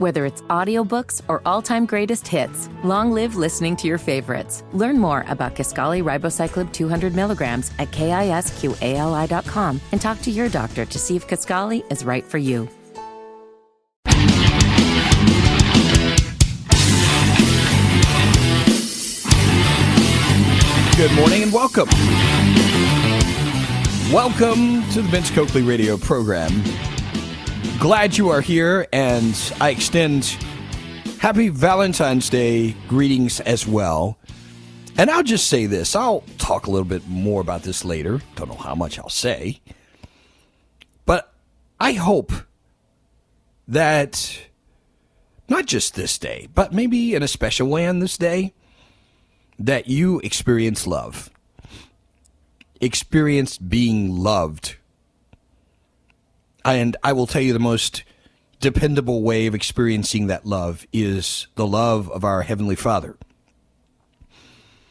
Whether it's audiobooks or all-time greatest hits, long live listening to your favorites. Learn more about Kisqali Ribociclib 200 milligrams at kisqali.com and talk to your doctor to see if Kisqali is right for you. Good morning and welcome. Welcome to the Vince Coakley radio program. Glad you are here, and I extend happy Valentine's Day greetings as well. And I'll just say this I'll talk a little bit more about this later. Don't know how much I'll say. But I hope that not just this day, but maybe in a special way on this day, that you experience love. Experience being loved. And I will tell you the most dependable way of experiencing that love is the love of our Heavenly Father.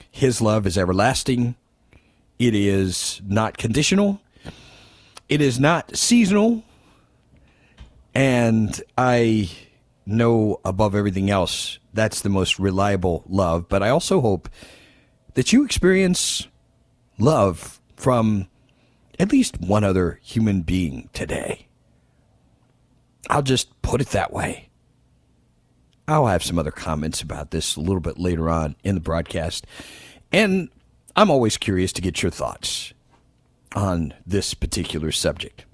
His love is everlasting. It is not conditional. It is not seasonal. And I know above everything else that's the most reliable love. But I also hope that you experience love from at least one other human being today. I'll just put it that way. I'll have some other comments about this a little bit later on in the broadcast. And I'm always curious to get your thoughts on this particular subject.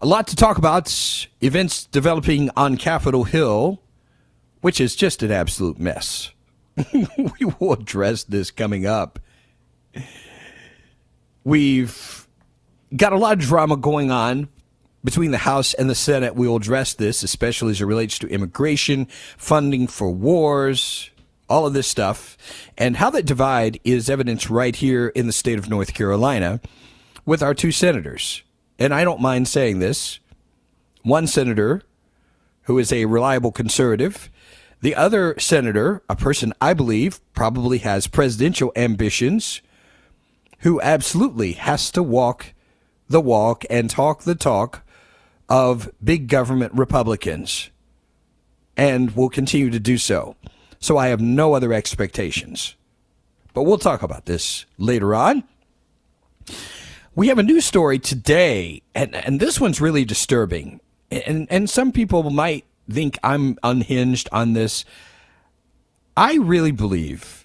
A lot to talk about. Events developing on Capitol Hill which is just an absolute mess. we will address this coming up. We've got a lot of drama going on between the House and the Senate. We will address this, especially as it relates to immigration, funding for wars, all of this stuff, and how that divide is evidenced right here in the state of North Carolina with our two senators. And I don't mind saying this. One senator, who is a reliable conservative, the other senator, a person I believe probably has presidential ambitions, who absolutely has to walk the walk and talk the talk of big government Republicans and will continue to do so. So I have no other expectations. But we'll talk about this later on. We have a news story today, and, and this one's really disturbing. And, and some people might think I'm unhinged on this. I really believe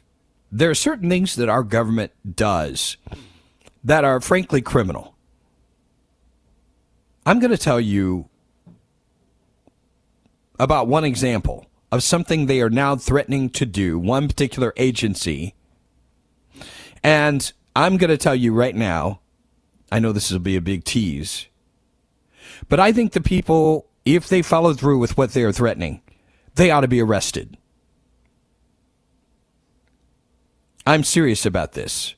there are certain things that our government does that are frankly criminal. I'm going to tell you about one example of something they are now threatening to do, one particular agency. And I'm going to tell you right now, I know this will be a big tease, but I think the people if they follow through with what they are threatening, they ought to be arrested. I'm serious about this.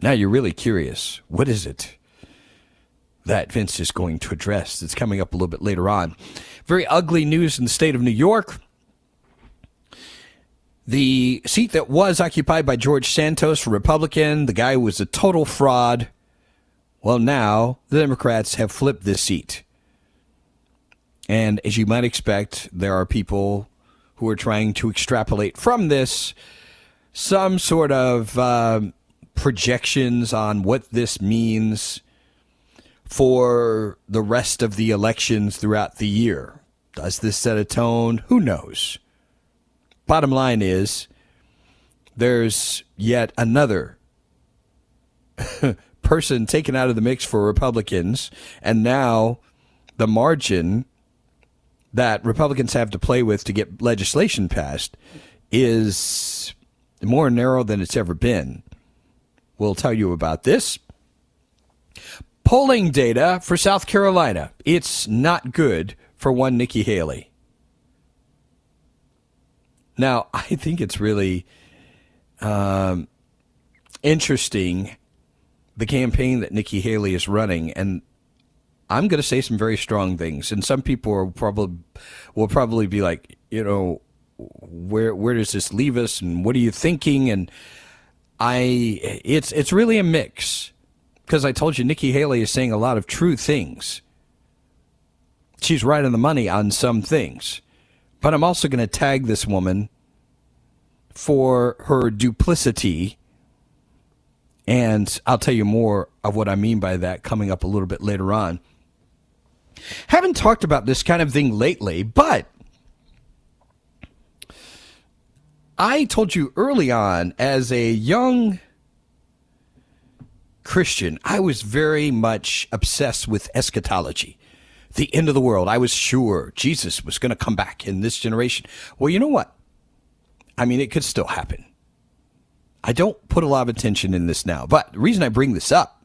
Now you're really curious. What is it that Vince is going to address? It's coming up a little bit later on. Very ugly news in the state of New York. The seat that was occupied by George Santos, a Republican, the guy who was a total fraud. Well, now the Democrats have flipped this seat. And as you might expect, there are people who are trying to extrapolate from this some sort of uh, projections on what this means for the rest of the elections throughout the year. Does this set a tone? Who knows? Bottom line is there's yet another person taken out of the mix for Republicans, and now the margin that Republicans have to play with to get legislation passed is more narrow than it's ever been. We'll tell you about this. Polling data for South Carolina. It's not good for one Nikki Haley. Now, I think it's really um, interesting the campaign that Nikki Haley is running, and I'm going to say some very strong things, and some people probably will probably be like, you know, where where does this leave us, and what are you thinking? And I, it's it's really a mix because I told you Nikki Haley is saying a lot of true things, she's right on the money on some things. But I'm also going to tag this woman for her duplicity. And I'll tell you more of what I mean by that coming up a little bit later on. Haven't talked about this kind of thing lately, but I told you early on as a young Christian, I was very much obsessed with eschatology, the end of the world. I was sure Jesus was going to come back in this generation. Well, you know what? I mean, it could still happen. I don't put a lot of attention in this now, but the reason I bring this up,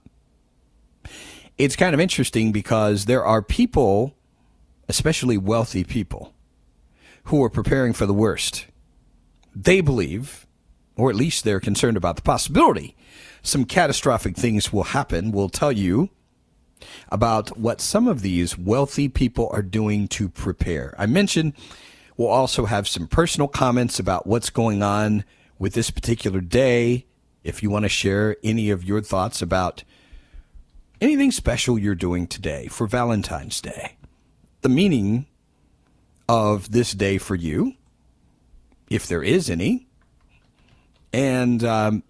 it's kind of interesting because there are people, especially wealthy people, who are preparing for the worst. They believe, or at least they're concerned about the possibility, some catastrophic things will happen. We'll tell you about what some of these wealthy people are doing to prepare. I mentioned We'll also have some personal comments about what's going on with this particular day. If you want to share any of your thoughts about anything special you're doing today for Valentine's Day, the meaning of this day for you, if there is any, and um,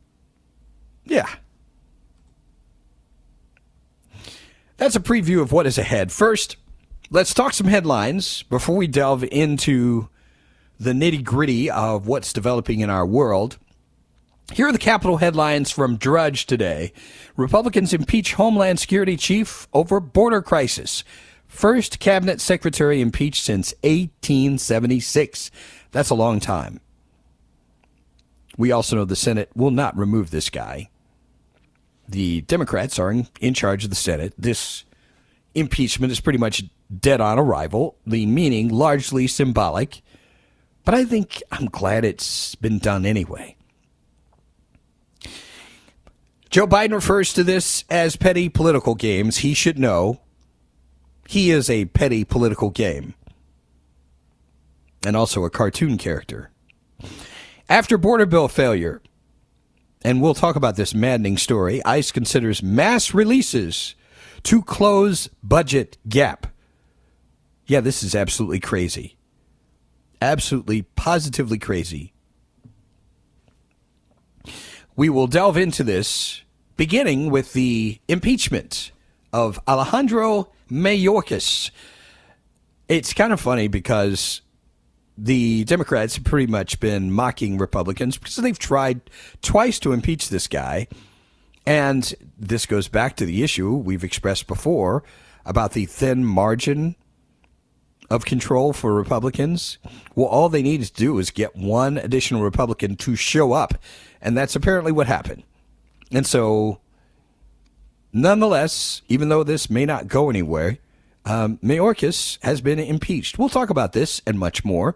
yeah. That's a preview of what is ahead. First, Let's talk some headlines before we delve into the nitty gritty of what's developing in our world. Here are the capital headlines from Drudge today. Republicans impeach Homeland Security Chief over border crisis. First cabinet secretary impeached since 1876. That's a long time. We also know the Senate will not remove this guy. The Democrats are in, in charge of the Senate. This impeachment is pretty much dead on arrival, the meaning largely symbolic, but I think I'm glad it's been done anyway. Joe Biden refers to this as petty political games. He should know he is a petty political game and also a cartoon character. After border bill failure, and we'll talk about this maddening story, ICE considers mass releases to close budget gap. Yeah, this is absolutely crazy. Absolutely, positively crazy. We will delve into this beginning with the impeachment of Alejandro Mayorkas. It's kind of funny because the Democrats have pretty much been mocking Republicans because they've tried twice to impeach this guy. And this goes back to the issue we've expressed before about the thin margin of control for Republicans, well, all they need to do is get one additional Republican to show up. And that's apparently what happened. And so, nonetheless, even though this may not go anywhere, um, Mayorkas has been impeached. We'll talk about this and much more.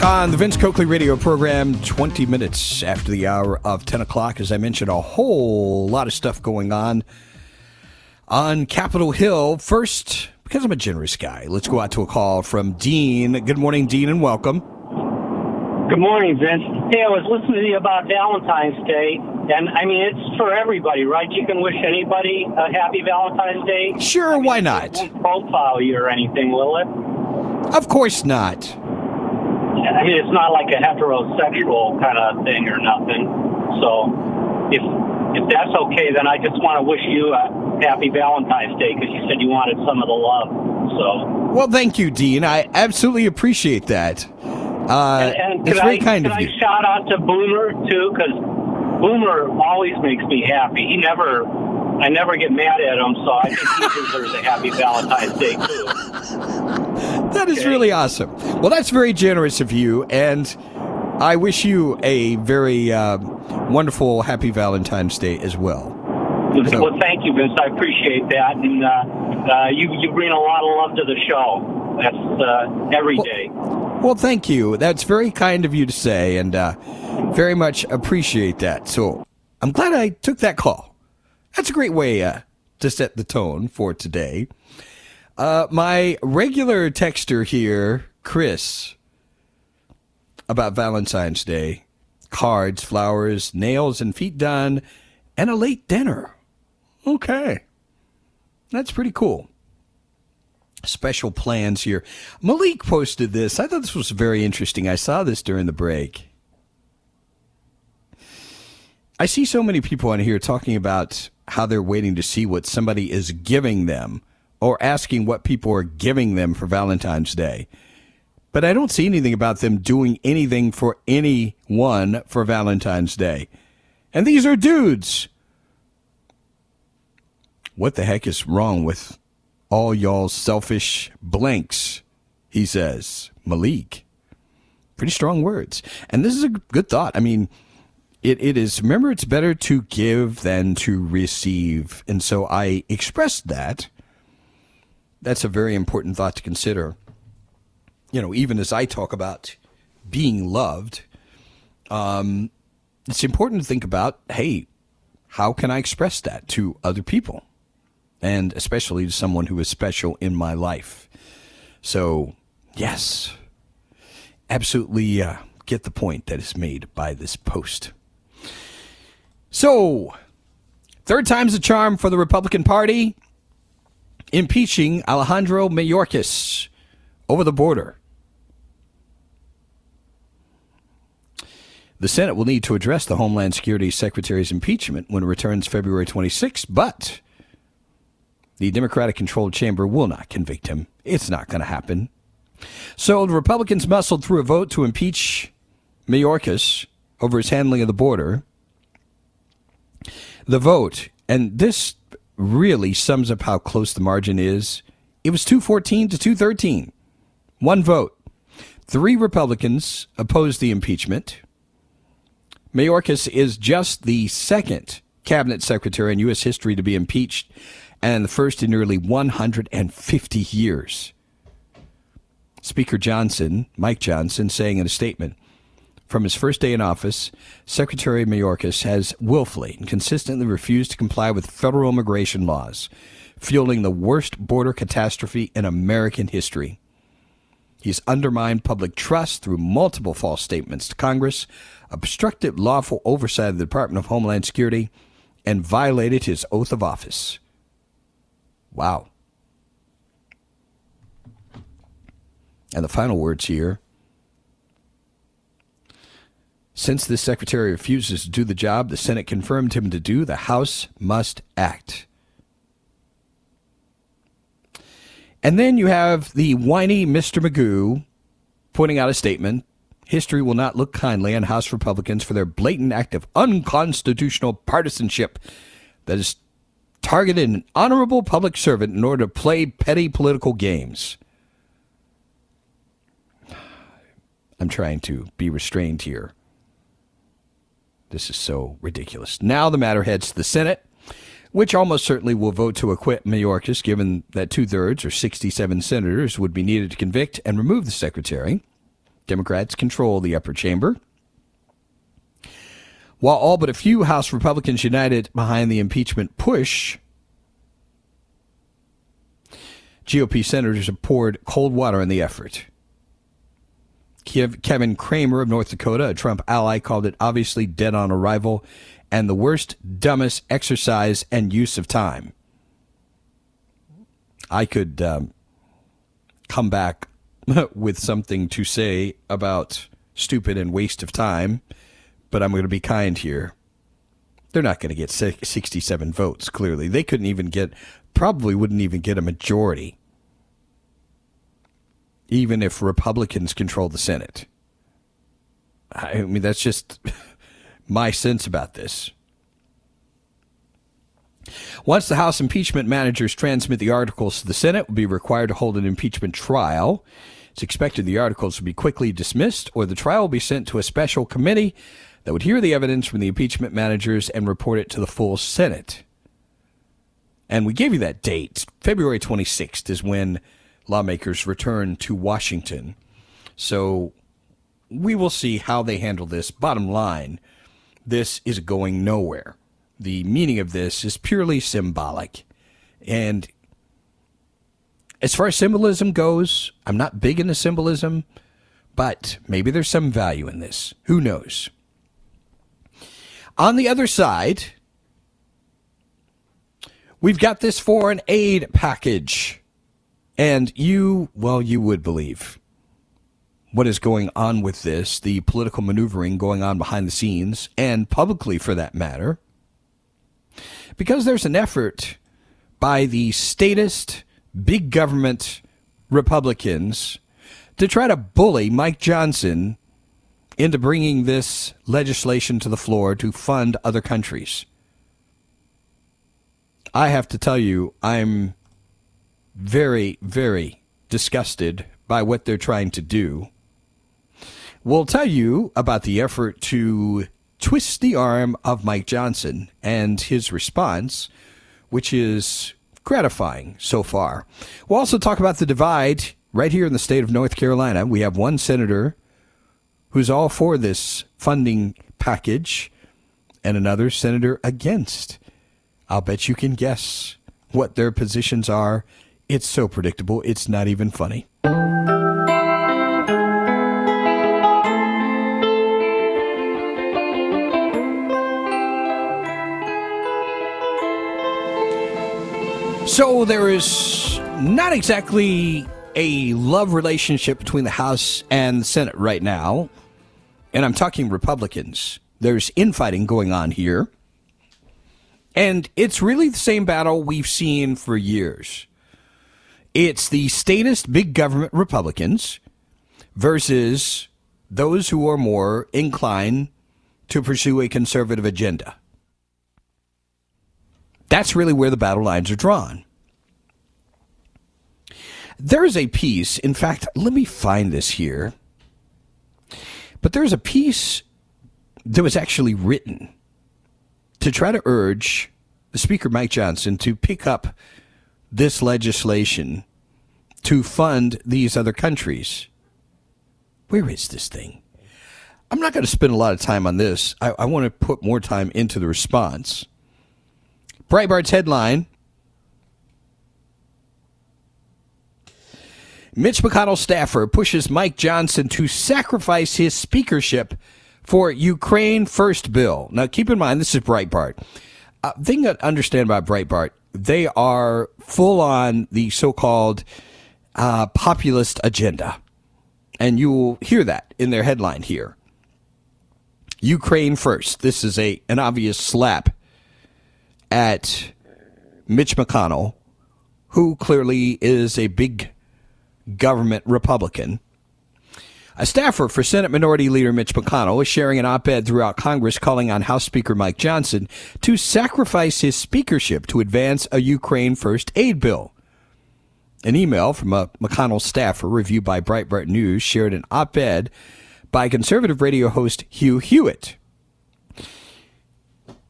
Back on the Vince Coakley radio program, 20 minutes after the hour of 10 o'clock. As I mentioned, a whole lot of stuff going on on Capitol Hill. First, because I'm a generous guy, let's go out to a call from Dean. Good morning, Dean, and welcome. Good morning, Vince. Hey, I was listening to you about Valentine's Day, and I mean, it's for everybody, right? You can wish anybody a happy Valentine's Day. Sure, I mean, why not? It won't profile you or anything, will it? Of course not. I mean, it's not like a heterosexual kind of thing or nothing. So, if if that's okay, then I just want to wish you a happy Valentine's Day because you said you wanted some of the love. So. Well, thank you, Dean. I absolutely appreciate that. Uh, and, and it's very I, kind of you. I shout out to Boomer too because Boomer always makes me happy. He never. I never get mad at him, so I think he deserves a happy Valentine's Day too. That is Okay. really awesome. Well, that's very generous of you. And I wish you a very uh, wonderful, happy Valentine's Day as well. So, well, thank you, Vince. I appreciate that, and uh, uh, you you bring a lot of love to the show. That's uh, every well, day. Well, thank you. That's very kind of you to say, and uh, very much appreciate that. So I'm glad I took that call. That's a great way uh, to set the tone for today. Uh, my regular texter here, Chris, about Valentine's Day cards, flowers, nails and feet done, and a late dinner. Okay. That's pretty cool. Special plans here. Malik posted this. I thought this was very interesting. I saw this during the break. I see so many people on here talking about how they're waiting to see what somebody is giving them or asking what people are giving them for Valentine's Day. But I don't see anything about them doing anything for anyone for Valentine's Day. And these are dudes. What the heck is wrong with all y'all selfish blanks? He says. Malik. Pretty strong words. And this is a good thought. I mean, it, it is, remember, it's better to give than to receive. And so I expressed that. That's a very important thought to consider. You know, even as I talk about being loved, um, it's important to think about hey, how can I express that to other people? And especially to someone who is special in my life. So, yes, absolutely uh, get the point that is made by this post. So, third time's a charm for the Republican Party impeaching Alejandro Mayorkas over the border. The Senate will need to address the Homeland Security Secretary's impeachment when it returns February 26, but the Democratic controlled chamber will not convict him. It's not going to happen. So the Republicans muscled through a vote to impeach Mayorkas over his handling of the border the vote, and this really sums up how close the margin is. It was 214 to 213. One vote. Three Republicans opposed the impeachment. Mayorkas is just the second cabinet secretary in U.S. history to be impeached and the first in nearly 150 years. Speaker Johnson, Mike Johnson, saying in a statement, from his first day in office, Secretary Mayorkas has willfully and consistently refused to comply with federal immigration laws, fueling the worst border catastrophe in American history. He's undermined public trust through multiple false statements to Congress, obstructed lawful oversight of the Department of Homeland Security, and violated his oath of office. Wow. And the final words here since this secretary refuses to do the job the Senate confirmed him to do, the House must act. And then you have the whiny Mr. Magoo pointing out a statement. History will not look kindly on House Republicans for their blatant act of unconstitutional partisanship that has targeted an honorable public servant in order to play petty political games. I'm trying to be restrained here. This is so ridiculous. Now the matter heads to the Senate, which almost certainly will vote to acquit Mayorkas, given that two thirds or 67 senators would be needed to convict and remove the secretary. Democrats control the upper chamber. While all but a few House Republicans united behind the impeachment push, GOP senators have poured cold water on the effort. Kevin Cramer of North Dakota, a Trump ally, called it obviously dead on arrival and the worst, dumbest exercise and use of time. I could um, come back with something to say about stupid and waste of time, but I'm going to be kind here. They're not going to get 67 votes, clearly. They couldn't even get, probably wouldn't even get a majority even if Republicans control the Senate. I mean, that's just my sense about this. Once the House impeachment managers transmit the articles to the Senate, will be required to hold an impeachment trial. It's expected the articles will be quickly dismissed or the trial will be sent to a special committee that would hear the evidence from the impeachment managers and report it to the full Senate. And we gave you that date. February 26th is when lawmakers return to Washington. So we will see how they handle this. Bottom line, this is going nowhere. The meaning of this is purely symbolic. And as far as symbolism goes, I'm not big into symbolism, but maybe there's some value in this. Who knows? On the other side, we've got this foreign aid package. And you, well, you would believe what is going on with this, the political maneuvering going on behind the scenes, and publicly for that matter. Because there's an effort by the statist, big government Republicans to try to bully Mike Johnson into bringing this legislation to the floor to fund other countries. I have to tell you, I'm very, very disgusted by what they're trying to do. We'll tell you about the effort to twist the arm of Mike Johnson and his response, which is gratifying so far. We'll also talk about the divide right here in the state of North Carolina. We have one senator who's all for this funding package and another senator against. I'll bet you can guess what their positions are. It's so predictable, it's not even funny. So there is not exactly a love relationship between the House and the Senate right now. And I'm talking Republicans. There's infighting going on here. And it's really the same battle we've seen for years. It's the statist big government Republicans versus those who are more inclined to pursue a conservative agenda. That's really where the battle lines are drawn. There is a piece, in fact, let me find this here. But there's a piece that was actually written to try to urge Speaker, Mike Johnson, to pick up this legislation to fund these other countries. Where is this thing? I'm not going to spend a lot of time on this. I, I want to put more time into the response. Breitbart's headline Mitch McConnell staffer pushes Mike Johnson to sacrifice his speakership for Ukraine First bill. Now, keep in mind, this is Breitbart. Uh, thing to understand about Breitbart, they are full on the so called uh, populist agenda. And you will hear that in their headline here. Ukraine First. This is a an obvious slap at Mitch McConnell, who clearly is a big government Republican. A staffer for Senate Minority Leader Mitch McConnell is sharing an op ed throughout Congress calling on House Speaker Mike Johnson to sacrifice his speakership to advance a Ukraine first aid bill. An email from uh, a McConnell staffer reviewed by Breitbart News shared an op ed by conservative radio host Hugh Hewitt.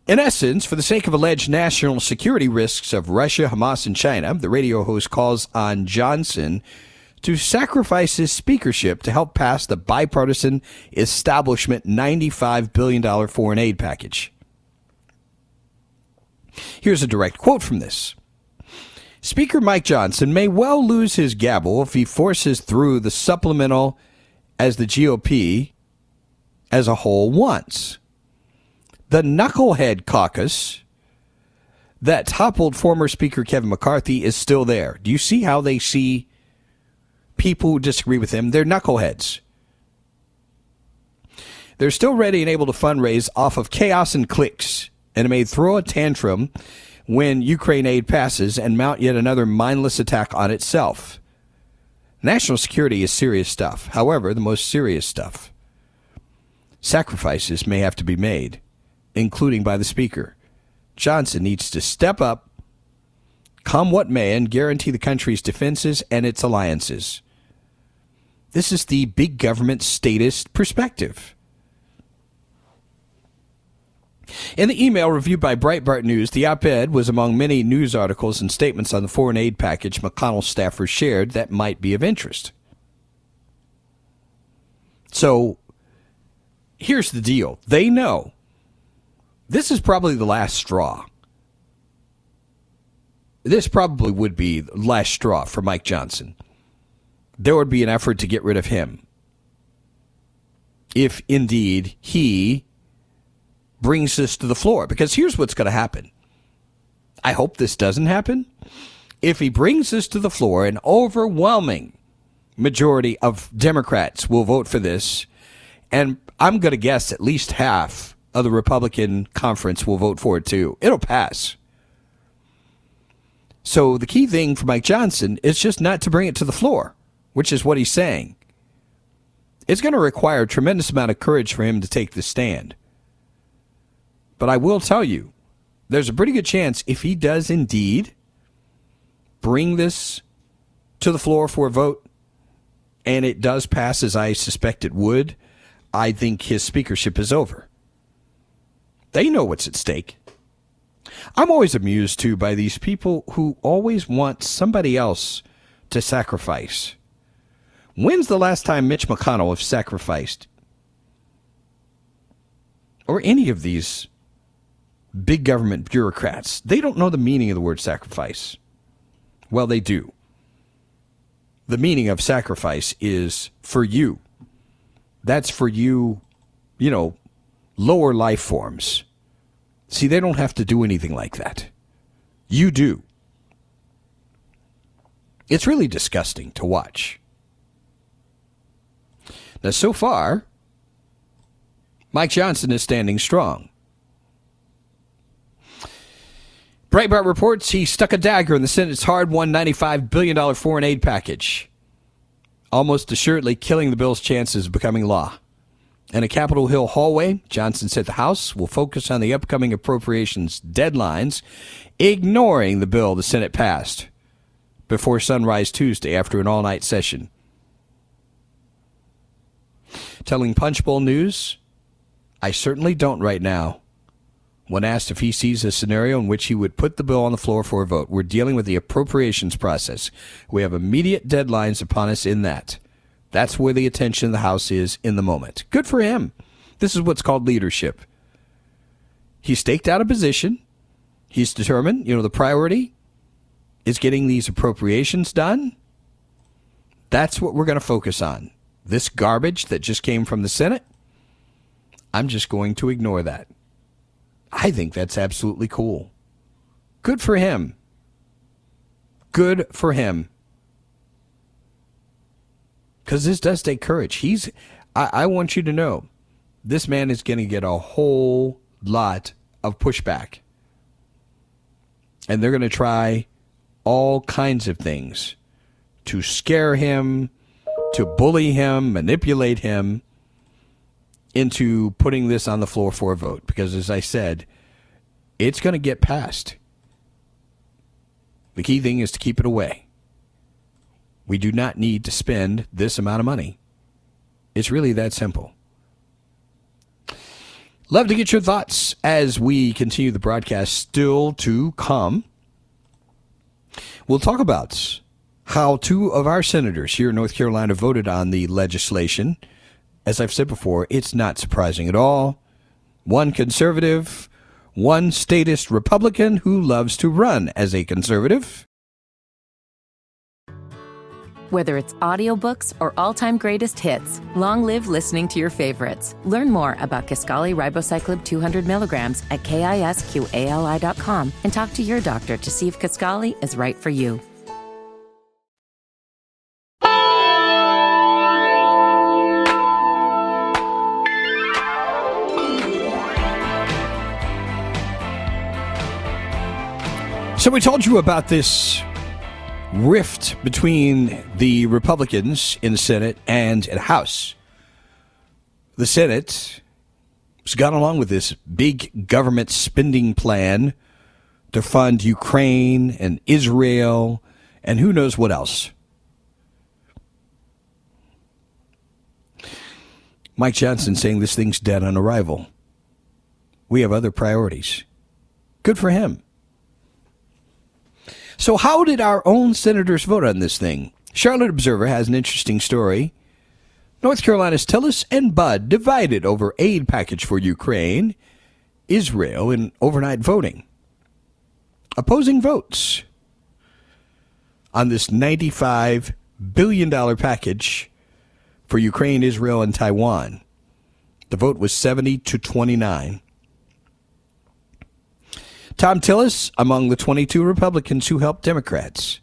In essence, for the sake of alleged national security risks of Russia, Hamas, and China, the radio host calls on Johnson to sacrifice his speakership to help pass the bipartisan establishment $95 billion foreign aid package. Here's a direct quote from this. Speaker Mike Johnson may well lose his gavel if he forces through the supplemental as the GOP as a whole wants. The Knucklehead Caucus that toppled former Speaker Kevin McCarthy is still there. Do you see how they see people who disagree with him? They're knuckleheads. They're still ready and able to fundraise off of chaos and clicks, and may throw a tantrum when Ukraine aid passes and mount yet another mindless attack on itself. National security is serious stuff. However, the most serious stuff. Sacrifices may have to be made including by the Speaker. Johnson needs to step up, come what may, and guarantee the country's defenses and its alliances. This is the big government statist perspective. In the email reviewed by Breitbart News, the op ed was among many news articles and statements on the foreign aid package McConnell staffers shared that might be of interest. So here's the deal they know this is probably the last straw. This probably would be the last straw for Mike Johnson. There would be an effort to get rid of him if indeed he brings this to the floor. Because here's what's going to happen. I hope this doesn't happen. If he brings this to the floor, an overwhelming majority of Democrats will vote for this. And I'm going to guess at least half of the Republican conference will vote for it too. It'll pass. So the key thing for Mike Johnson is just not to bring it to the floor, which is what he's saying. It's going to require a tremendous amount of courage for him to take the stand. But I will tell you, there's a pretty good chance if he does indeed bring this to the floor for a vote, and it does pass as I suspect it would, I think his speakership is over. They know what's at stake. I'm always amused, too, by these people who always want somebody else to sacrifice. When's the last time Mitch McConnell has sacrificed? Or any of these big government bureaucrats, they don't know the meaning of the word sacrifice. Well, they do. The meaning of sacrifice is for you. That's for you, you know, lower life forms. See, they don't have to do anything like that. You do. It's really disgusting to watch. Now, so far, Mike Johnson is standing strong. Breitbart reports he stuck a dagger in the Senate's hard won $95 billion foreign aid package, almost assuredly killing the bill's chances of becoming law. In a Capitol Hill hallway, Johnson said the House will focus on the upcoming appropriations deadlines, ignoring the bill the Senate passed before sunrise Tuesday after an all night session. Telling Punchbowl News, I certainly don't right now. When asked if he sees a scenario in which he would put the bill on the floor for a vote, we're dealing with the appropriations process. We have immediate deadlines upon us in that. That's where the attention of the House is in the moment. Good for him. This is what's called leadership. He staked out a position. He's determined, you know, the priority is getting these appropriations done. That's what we're going to focus on. This garbage that just came from the Senate, I'm just going to ignore that. I think that's absolutely cool. Good for him. Good for him. Because this does take courage. He's, I, I want you to know, this man is going to get a whole lot of pushback. And they're going to try all kinds of things to scare him, to bully him, manipulate him into putting this on the floor for a vote because, as I said, it's going to get passed. The key thing is to keep it away. We do not need to spend this amount of money. It's really that simple. Love to get your thoughts as we continue the broadcast still to come. We'll talk about how two of our senators here in North Carolina voted on the legislation as I've said before, it's not surprising at all. One conservative, one statist Republican who loves to run as a conservative. Whether it's audiobooks or all-time greatest hits, long live listening to your favorites. Learn more about Kisqali Ribociclib 200 milligrams at kisqali.com and talk to your doctor to see if Kisqali is right for you. So we told you about this rift between the Republicans in the Senate and in the House. The Senate has gone along with this big government spending plan to fund Ukraine and Israel and who knows what else. Mike Johnson saying this thing's dead on arrival. We have other priorities. Good for him. So, how did our own senators vote on this thing? Charlotte Observer has an interesting story. North Carolina's Tillis and Budd divided over aid package for Ukraine, Israel in overnight voting. Opposing votes on this $95 billion package for Ukraine, Israel, and Taiwan. The vote was 70 to 29. Thom Tillis among the 22 Republicans who helped Democrats.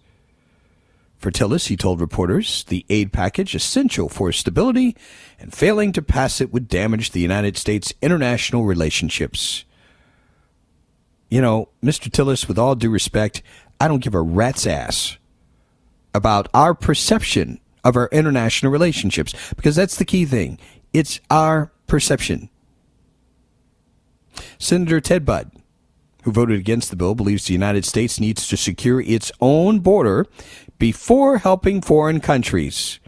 For Tillis, he told reporters the aid package essential for stability and failing to pass it would damage the United States' international relationships. You know, Mr. Tillis, with all due respect, I don't give a rat's ass about our perception of our international relationships because that's the key thing. It's our perception. Senator Ted Budd, who voted against the bill, believes the United States needs to secure its own border before helping foreign countries.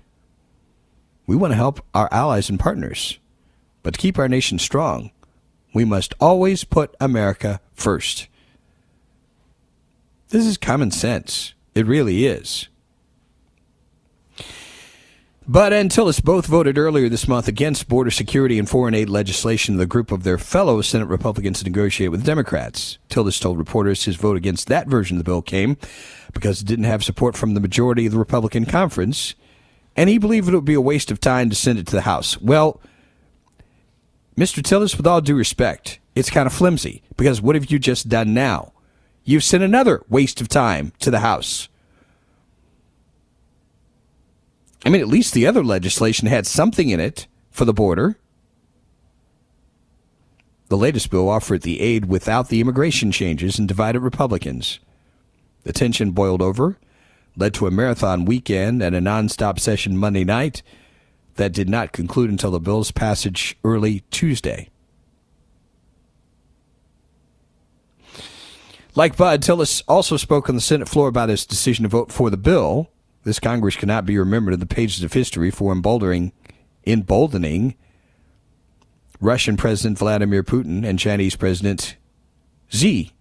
We want to help our allies and partners, but to keep our nation strong, we must always put America first. This is common sense. It really is. Budd and Tillis both voted earlier this month against border security and foreign aid legislation the group of their fellow Senate Republicans to negotiate with Democrats. Tillis told reporters his vote against that version of the bill came because it didn't have support from the majority of the Republican conference, and he believed it would be a waste of time to send it to the House. Well, Mr. Tillis, with all due respect, it's kind of flimsy because what have you just done now? You've sent another waste of time to the House. I mean, at least the other legislation had something in it for the border. The latest bill offered the aid without the immigration changes and divided Republicans. The tension boiled over, led to a marathon weekend and a nonstop session Monday night that did not conclude until the bill's passage early Tuesday. Like Budd, Tillis also spoke on the Senate floor about his decision to vote for the bill. This Congress cannot be remembered in the pages of history for emboldening, emboldening Russian President Vladimir Putin and Chinese President Xi.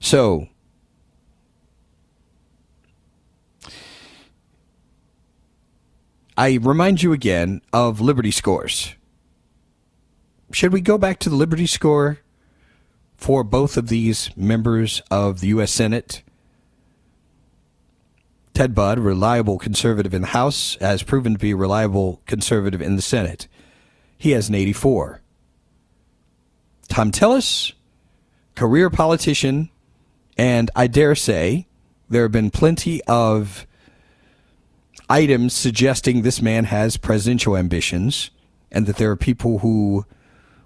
So, I remind you again of Liberty scores. Should we go back to the Liberty score for both of these members of the U.S. Senate. Ted Budd, reliable conservative in the House, has proven to be a reliable conservative in the Senate. He has an 84. Thom Tillis, career politician, and I dare say there have been plenty of items suggesting this man has presidential ambitions and that there are people who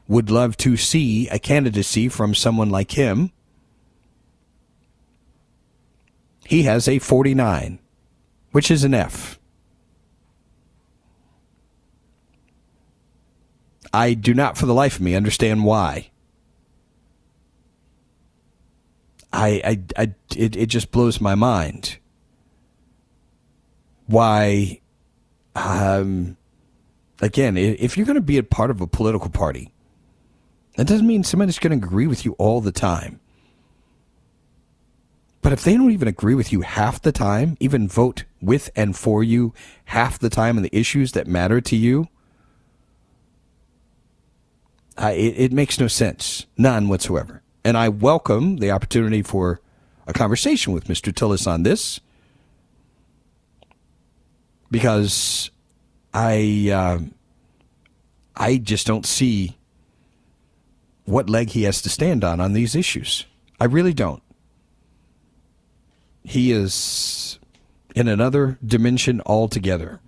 would love to see a candidacy from someone like him. He has a 49, which is an F. I do not for the life of me understand why. I, I, I it, it just blows my mind why um, again if you're going to be a part of a political party that doesn't mean somebody's going to agree with you all the time. But if they don't even agree with you half the time, even vote with and for you half the time on the issues that matter to you, I, it, it makes no sense. None whatsoever. And I welcome the opportunity for a conversation with Mr. Tillis on this because I, uh, I just don't see what leg he has to stand on on these issues. I really don't. He is in another dimension altogether.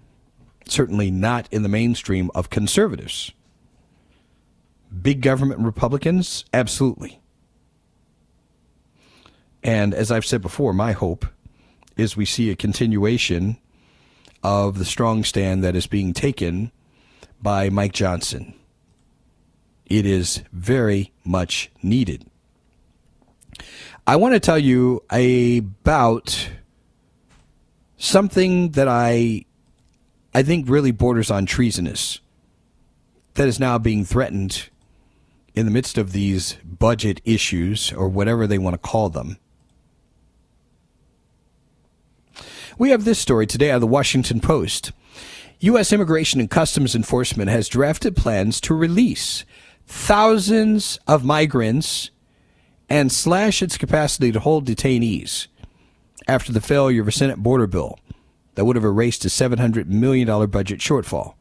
Certainly not in the mainstream of conservatives. Big government Republicans, absolutely. And as I've said before, my hope is we see a continuation of the strong stand that is being taken by Mike Johnson it is very much needed. I want to tell you about something that I I think really borders on treasonous that is now being threatened in the midst of these budget issues or whatever they want to call them. We have this story today out of the Washington Post. U.S. Immigration and Customs Enforcement has drafted plans to release thousands of migrants and slash its capacity to hold detainees after the failure of a Senate border bill that would have erased a $700 million budget shortfall.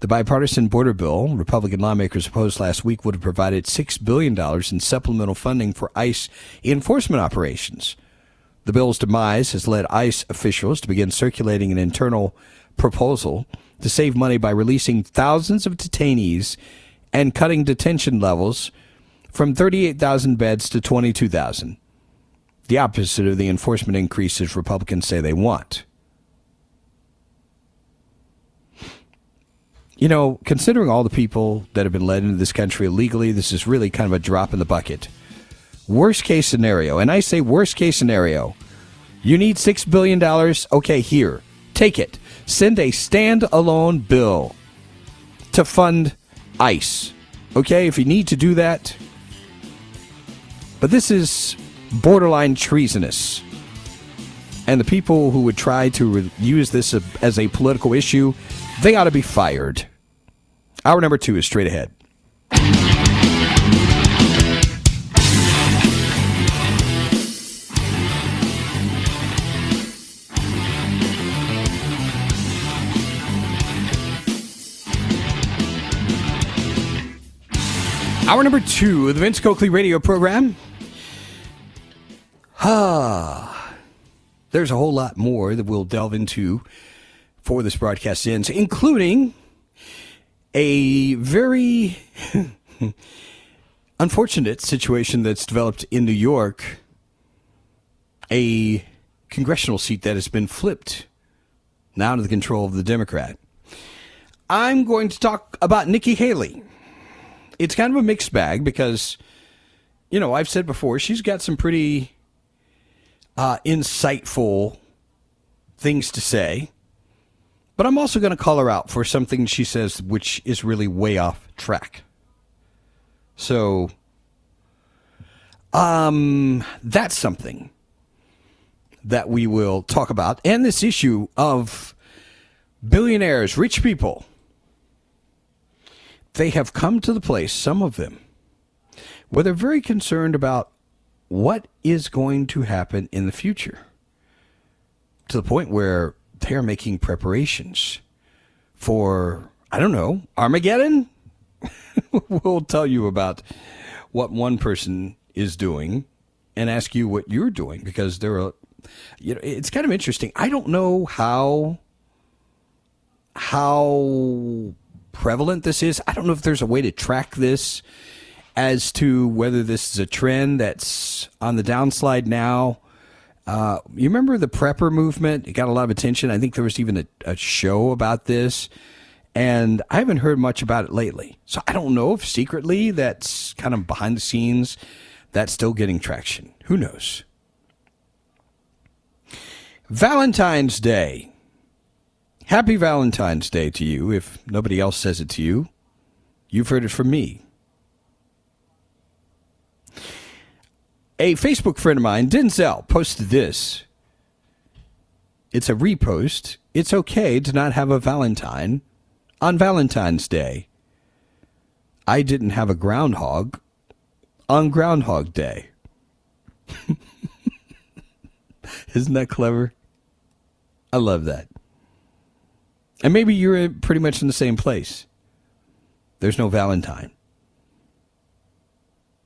The bipartisan border bill Republican lawmakers opposed last week would have provided $6 billion in supplemental funding for ICE enforcement operations. The bill's demise has led ICE officials to begin circulating an internal proposal to save money by releasing thousands of detainees and cutting detention levels from 38,000 beds to 22,000. The opposite of the enforcement increases Republicans say they want. You know, considering all the people that have been led into this country illegally, this is really kind of a drop in the bucket. Worst case scenario, and I say worst case scenario, you need $6 billion? Okay, here, take it. Send a standalone bill to fund ICE. Okay, if you need to do that. But this is borderline treasonous. And the people who would try to re- use this as a political issue they ought to be fired. Hour number two is straight ahead. Hour number two of the Vince Coakley radio program. Ah, there's a whole lot more that we'll delve into for this broadcast ends, including a very unfortunate situation that's developed in New York, a congressional seat that has been flipped now under the control of the Democrat. I'm going to talk about Nikki Haley. It's kind of a mixed bag because, you know, I've said before, she's got some pretty uh, insightful things to say. But I'm also going to call her out for something she says which is really way off track. So, um, that's something that we will talk about. And this issue of billionaires, rich people, they have come to the place, some of them, where they're very concerned about what is going to happen in the future. To the point where they are making preparations for, I don't know, Armageddon? we'll tell you about what one person is doing and ask you what you're doing because there are, you know, it's kind of interesting. I don't know how, how prevalent this is. I don't know if there's a way to track this as to whether this is a trend that's on the downslide now uh, you remember the prepper movement? It got a lot of attention. I think there was even a, a show about this, and I haven't heard much about it lately. So I don't know if secretly that's kind of behind the scenes that's still getting traction. Who knows? Valentine's Day. Happy Valentine's Day to you. If nobody else says it to you, you've heard it from me. A Facebook friend of mine, Denzel, posted this. It's a repost. It's okay to not have a Valentine on Valentine's Day. I didn't have a groundhog on Groundhog Day. Isn't that clever? I love that. And maybe you're pretty much in the same place. There's no Valentine.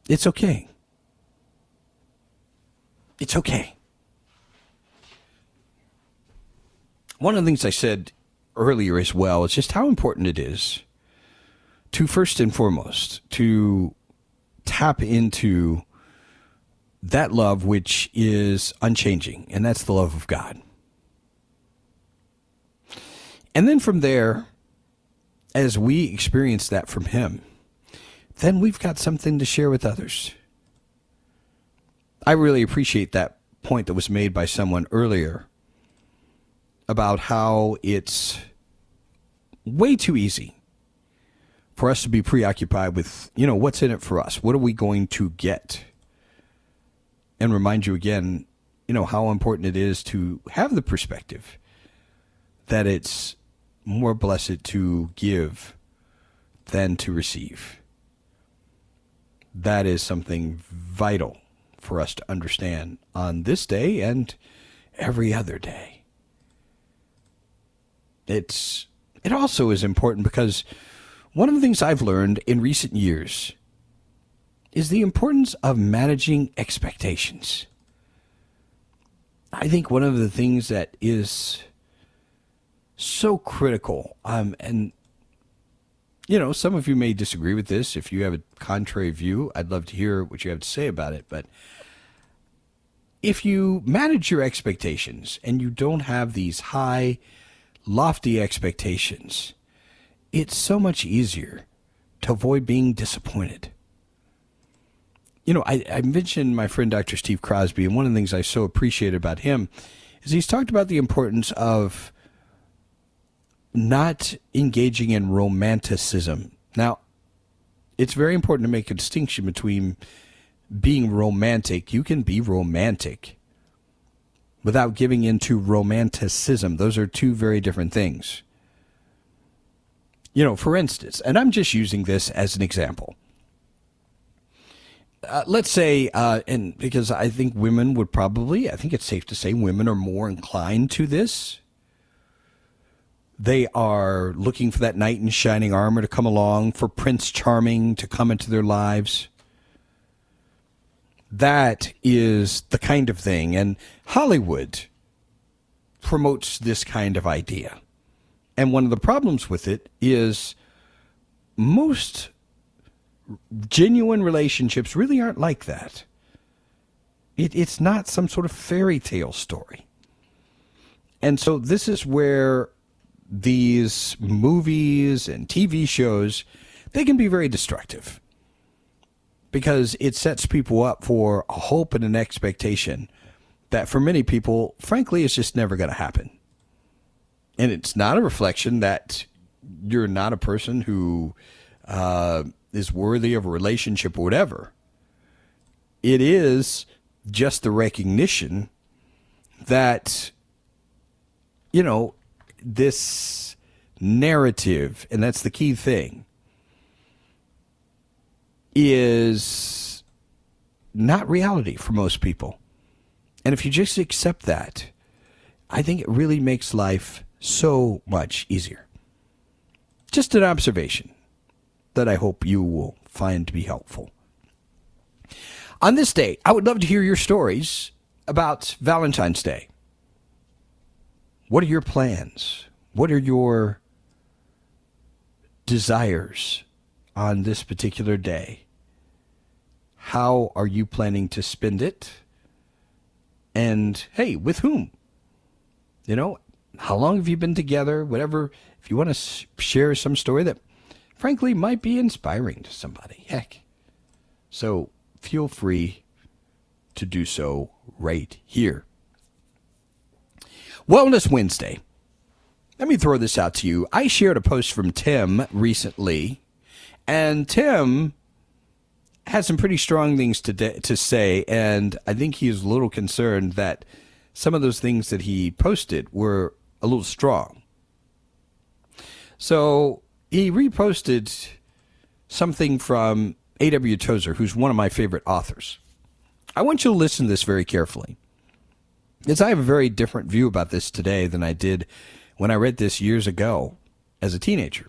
It's okay. It's okay. One of the things I said earlier as well is just how important it is to first and foremost to tap into that love which is unchanging, and that's the love of God. And then from there, as we experience that from Him, then we've got something to share with others. I really appreciate that point that was made by someone earlier about how it's way too easy for us to be preoccupied with, you know, what's in it for us? What are we going to get? And remind you again, you know, how important it is to have the perspective that it's more blessed to give than to receive. That is something vital for us to understand on this day and every other day. It's it also is important because one of the things I've learned in recent years is the importance of managing expectations. I think one of the things that is so critical, um, and you know, some of you may disagree with this. If you have a contrary view, I'd love to hear what you have to say about it. But if you manage your expectations and you don't have these high, lofty expectations, it's so much easier to avoid being disappointed. You know, I, I mentioned my friend Dr. Steve Crosby, and one of the things I so appreciate about him is he's talked about the importance of not engaging in romanticism. Now, it's very important to make a distinction between being romantic. You can be romantic without giving into romanticism. Those are two very different things. You know, for instance, and I'm just using this as an example. Uh, let's say, uh, and because I think women would probably, I think it's safe to say women are more inclined to this they are looking for that knight in shining armor to come along, for Prince Charming to come into their lives. That is the kind of thing. And Hollywood promotes this kind of idea. And one of the problems with it is most genuine relationships really aren't like that. It, it's not some sort of fairy tale story. And so this is where these movies and TV shows, they can be very destructive because it sets people up for a hope and an expectation that for many people, frankly, is just never going to happen. And it's not a reflection that you're not a person who uh, is worthy of a relationship or whatever. It is just the recognition that, you know, this narrative, and that's the key thing, is not reality for most people. And if you just accept that, I think it really makes life so much easier. Just an observation that I hope you will find to be helpful. On this day, I would love to hear your stories about Valentine's Day. What are your plans? What are your desires on this particular day? How are you planning to spend it? And hey, with whom? You know, how long have you been together? Whatever. If you want to share some story that, frankly, might be inspiring to somebody, heck. So feel free to do so right here. Wellness Wednesday. Let me throw this out to you. I shared a post from Tim recently, and Tim had some pretty strong things to de- to say, and I think he is a little concerned that some of those things that he posted were a little strong. So he reposted something from A.W. Tozer, who's one of my favorite authors. I want you to listen to this very carefully. Because I have a very different view about this today than I did when I read this years ago as a teenager.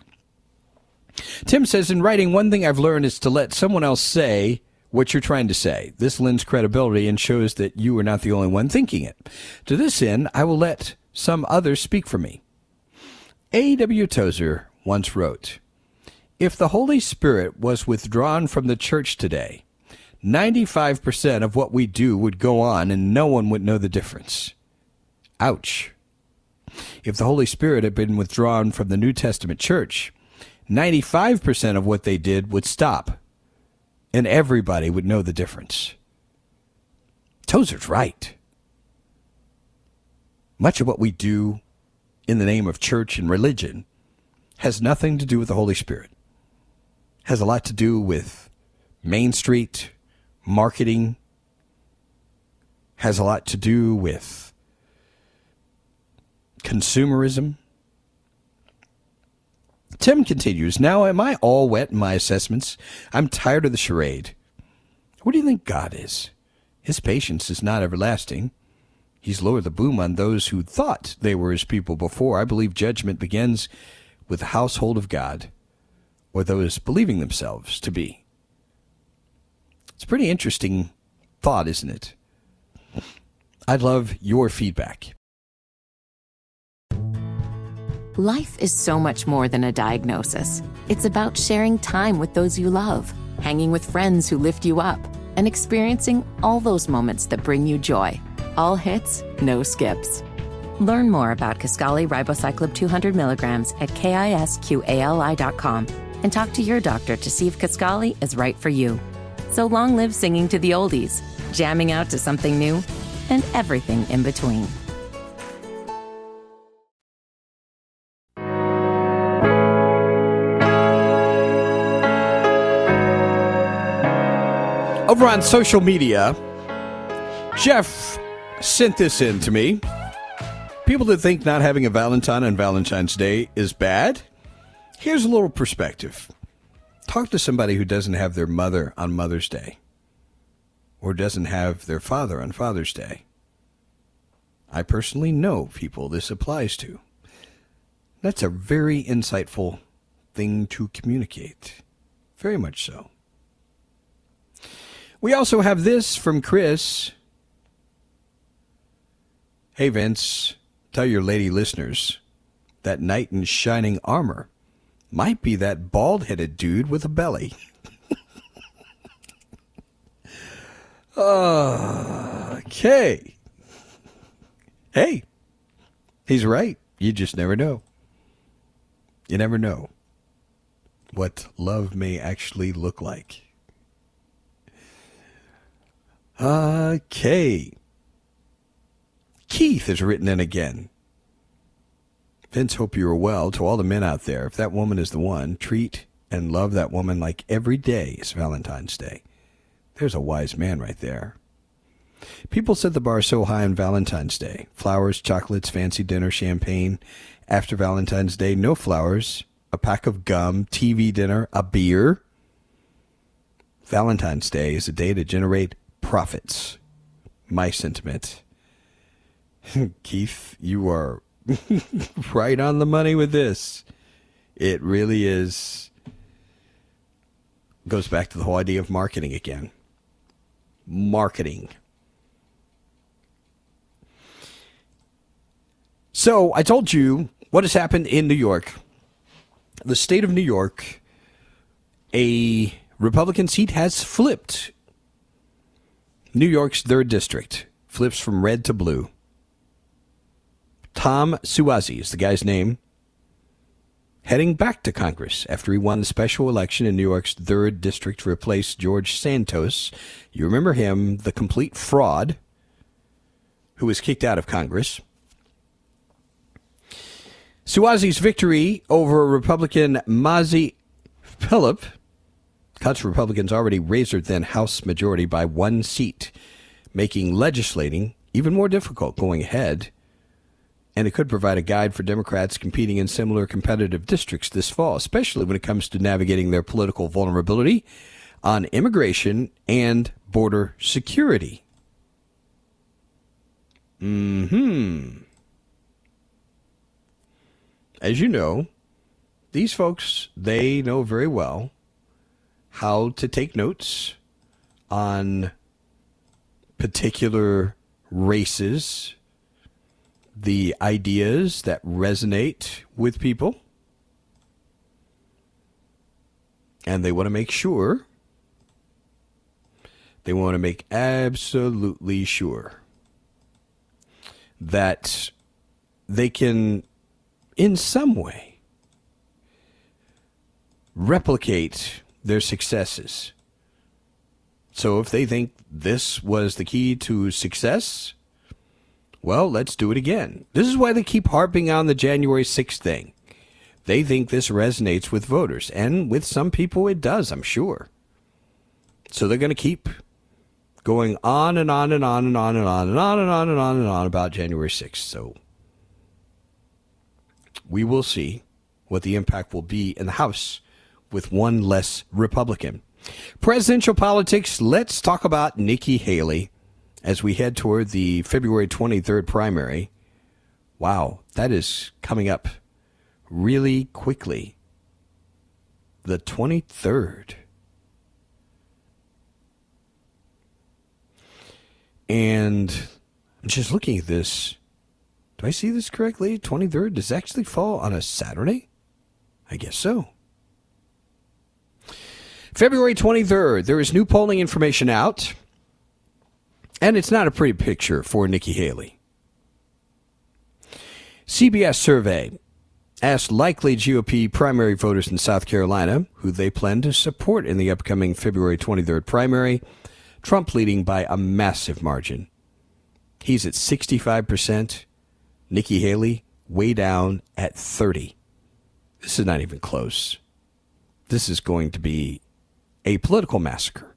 Tim says, in writing, one thing I've learned is to let someone else say what you're trying to say. This lends credibility and shows that you are not the only one thinking it. To this end, I will let some others speak for me. A.W. Tozer once wrote, If the Holy Spirit was withdrawn from the church today, 95% of what we do would go on and no one would know the difference. Ouch. If the Holy Spirit had been withdrawn from the New Testament church, 95% of what they did would stop and everybody would know the difference. Tozer's right. much of what we do in the name of church and religion has nothing to do with the Holy Spirit. Has a lot to do with Main Street, marketing, has a lot to do with consumerism. Tim continues, Now, am I all wet in my assessments? I'm tired of the charade. What do you think God is? His patience is not everlasting. He's lowered the boom on those who thought they were his people before. I believe judgment begins with the household of God, or those believing themselves to be. It's pretty interesting thought, isn't it? I'd love your feedback. Life is so much more than a diagnosis. It's about sharing time with those you love, hanging with friends who lift you up, and experiencing all those moments that bring you joy. All hits, no skips. Learn more about Kisqali Ribociclib 200 milligrams at kisqali.com and talk to your doctor to see if Kisqali is right for you. So long live singing to the oldies, jamming out to something new, and everything in between. Over on social media, Jeff sent this in to me. People that think not having a Valentine on Valentine's Day is bad. Here's a little perspective. Talk to somebody who doesn't have their mother on Mother's Day or doesn't have their father on Father's Day. I personally know people this applies to. That's a very insightful thing to communicate. Very much so. We also have this from Chris. Hey, Vince, tell your lady listeners that knight in shining armor might be that bald headed dude with a belly. okay. Hey, he's right. You just never know. You never know what love may actually look like. Okay. Keith has written in again. Vince, hope you are well. To all the men out there, if that woman is the one, treat and love that woman like every day is Valentine's Day. There's a wise man right there. People set the bar so high on Valentine's Day. Flowers, chocolates, fancy dinner, champagne. After Valentine's Day, no flowers, a pack of gum, TV dinner, a beer. Valentine's Day is a day to generate profits. My sentiment. Keith, you are right on the money with this. It really is. Goes back to the whole idea of marketing again. Marketing. So I told you what has happened in New York. The state of New York, a Republican seat has flipped. New York's third district flips from red to blue. Tom Suozzi is the guy's name. Heading back to Congress after he won the special election in New York's third district to replace George Santos. You remember him, the complete fraud who was kicked out of Congress. Suozzi's victory over Republican Mazi Pilip cuts Republicans' already razor thin House majority by one seat, making legislating even more difficult going ahead. And it could provide a guide for Democrats competing in similar competitive districts this fall, especially when it comes to navigating their political vulnerability on immigration and border security. Hmm. As you know, these folks, they know very well how to take notes on particular races, the ideas that resonate with people. And they want to make sure, they want to make absolutely sure that they can in some way replicate their successes. So if they think this was the key to success, Well, let's do it again. This is why they keep harping on the January 6th thing. They think this resonates with voters, and with some people it does, I'm sure. So they're going to keep going on and on and on and on and on and on and on and on and on about January 6th. So we will see what the impact will be in the House with one less Republican. Presidential politics, let's talk about Nikki Haley as we head toward the February 23rd primary. Wow, that is coming up really quickly. The 23rd. And I'm just looking at this. Do I see this correctly? 23rd does actually fall on a Saturday? I guess so. February 23rd, there is new polling information out, and it's not a pretty picture for Nikki Haley. CBS survey asked likely GOP primary voters in South Carolina who they plan to support in the upcoming February 23rd primary, Trump leading by a massive margin. He's at 65%, Nikki Haley way down at 30. This is not even close. This is going to be a political massacre.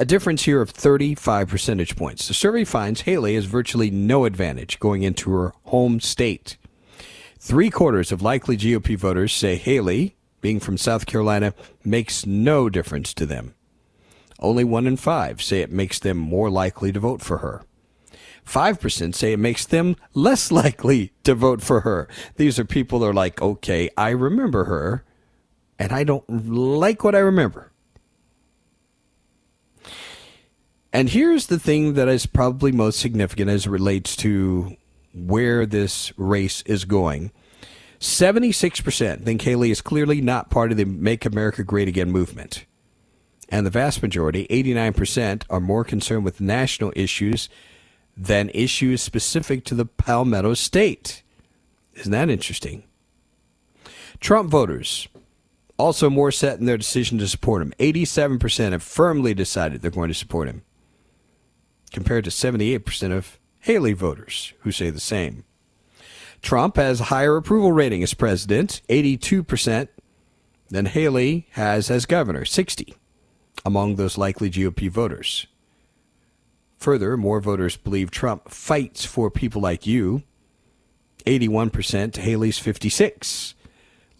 A difference here of 35 percentage points. The survey finds Haley has virtually no advantage going into her home state. Three quarters of likely GOP voters say Haley, being from South Carolina, makes no difference to them. Only one in five say it makes them more likely to vote for her. 5% say it makes them less likely to vote for her. These are people that are like, okay, I remember her, and I don't like what I remember. And here's the thing that is probably most significant as it relates to where this race is going. 76% think Haley is clearly not part of the Make America Great Again movement. And the vast majority, 89%, are more concerned with national issues than issues specific to the Palmetto State. Isn't that interesting? Trump voters also more set in their decision to support him. 87% have firmly decided they're going to support him, compared to 78% of Haley voters who say the same. Trump has a higher approval rating as president, 82%, than Haley has as governor, 60 among those likely GOP voters. Further, more voters believe Trump fights for people like you. 81% to Haley's 56.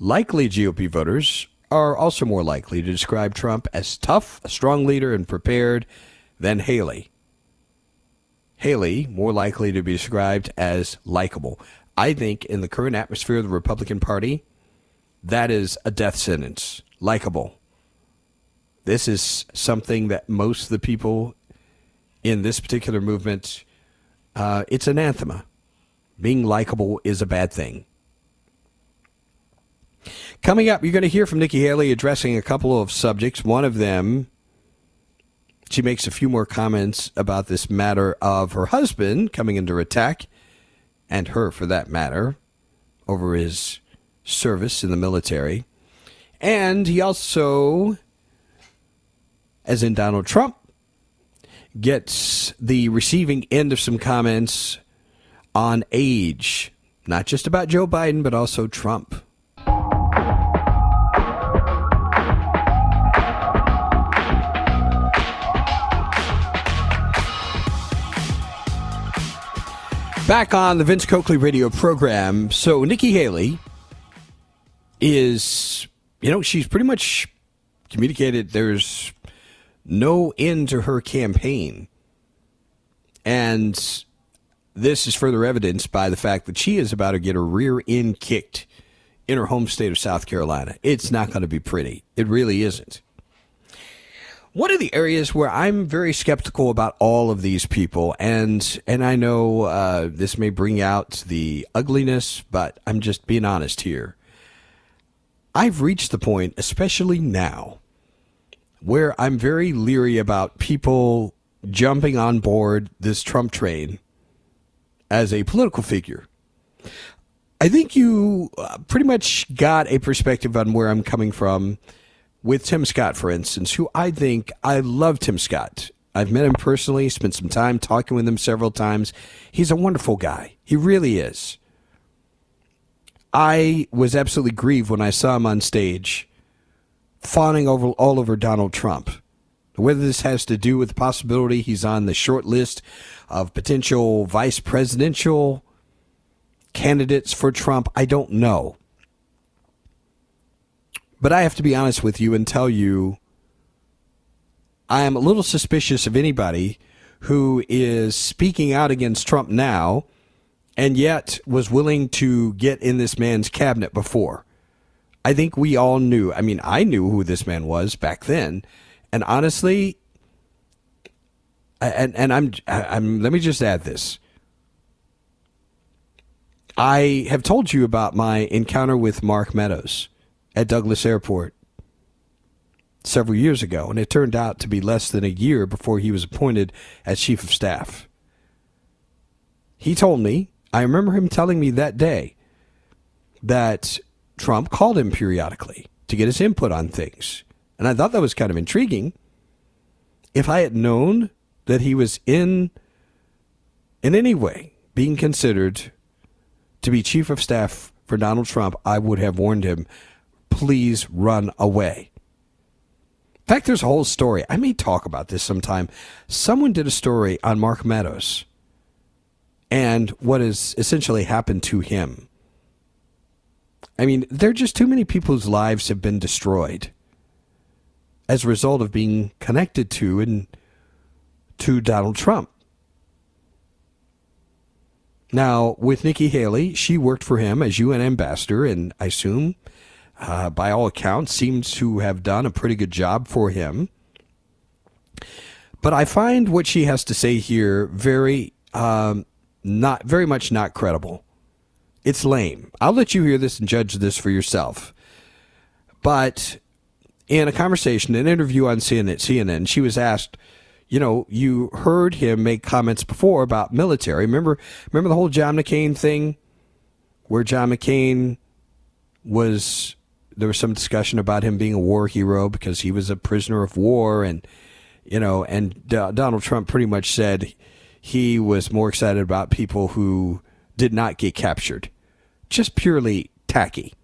Likely GOP voters are also more likely to describe Trump as tough, a strong leader, and prepared than Haley. Haley more likely to be described as likable. I think in the current atmosphere of the Republican Party, that is a death sentence. Likable. This is something that most of the people in this particular movement, uh, it's anathema. Being likable is a bad thing. Coming up, you're going to hear from Nikki Haley addressing a couple of subjects. One of them, she makes a few more comments about this matter of her husband coming under attack, and her for that matter, over his service in the military. And he also, as in Donald Trump, gets the receiving end of some comments on age, not just about Joe Biden, but also Trump. Back on the Vince Coakley radio program. So, Nikki Haley is, you know, she's pretty much communicated there's no end to her campaign. And this is further evidenced by the fact that she is about to get her rear end kicked in her home state of South Carolina. It's not going to be pretty. It really isn't. One of the areas where I'm very skeptical about all of these people, and and I know uh, this may bring out the ugliness, but I'm just being honest here. I've reached the point, especially now, where I'm very leery about people jumping on board this Trump train as a political figure. I think you uh, pretty much got a perspective on where I'm coming from with Tim Scott, for instance, who I think I love Tim Scott I've met him personally, spent some time talking with him several times. He's a wonderful guy. He really is. I was absolutely grieved when I saw him on stage fawning over all over Donald Trump. Whether this has to do with the possibility he's on the short list of potential vice presidential candidates for Trump, I don't know. But I have to be honest with you and tell you I am a little suspicious of anybody who is speaking out against Trump now and yet was willing to get in this man's cabinet before. I think we all knew. I mean, I knew who this man was back then, and honestly, and and I'm I'm let me just add this. I have told you about my encounter with Mark Meadows at Douglas Airport several years ago, and it turned out to be less than a year before he was appointed as chief of staff. He told me, I remember him telling me that day that Trump called him periodically to get his input on things. And I thought that was kind of intriguing. If I had known that he was in in any way being considered to be chief of staff for Donald Trump, I would have warned him, please run away. In fact, there's a whole story. I may talk about this sometime. Someone did a story on Mark Meadows and what has essentially happened to him. I mean, there are just too many people whose lives have been destroyed as a result of being connected to and to Donald Trump. Now, with Nikki Haley, she worked for him as UN ambassador, and I assume uh, by all accounts, seems to have done a pretty good job for him. But I find what she has to say here very um, not very much not credible. It's lame. I'll let you hear this and judge this for yourself. But in a conversation, an interview on CNN, CNN, she was asked, you know, you heard him make comments before about military. Remember, remember the whole John McCain thing, where John McCain was there was some discussion about him being a war hero because he was a prisoner of war, and you know, and D- Donald Trump pretty much said he was more excited about people who did not get captured. Just purely tacky.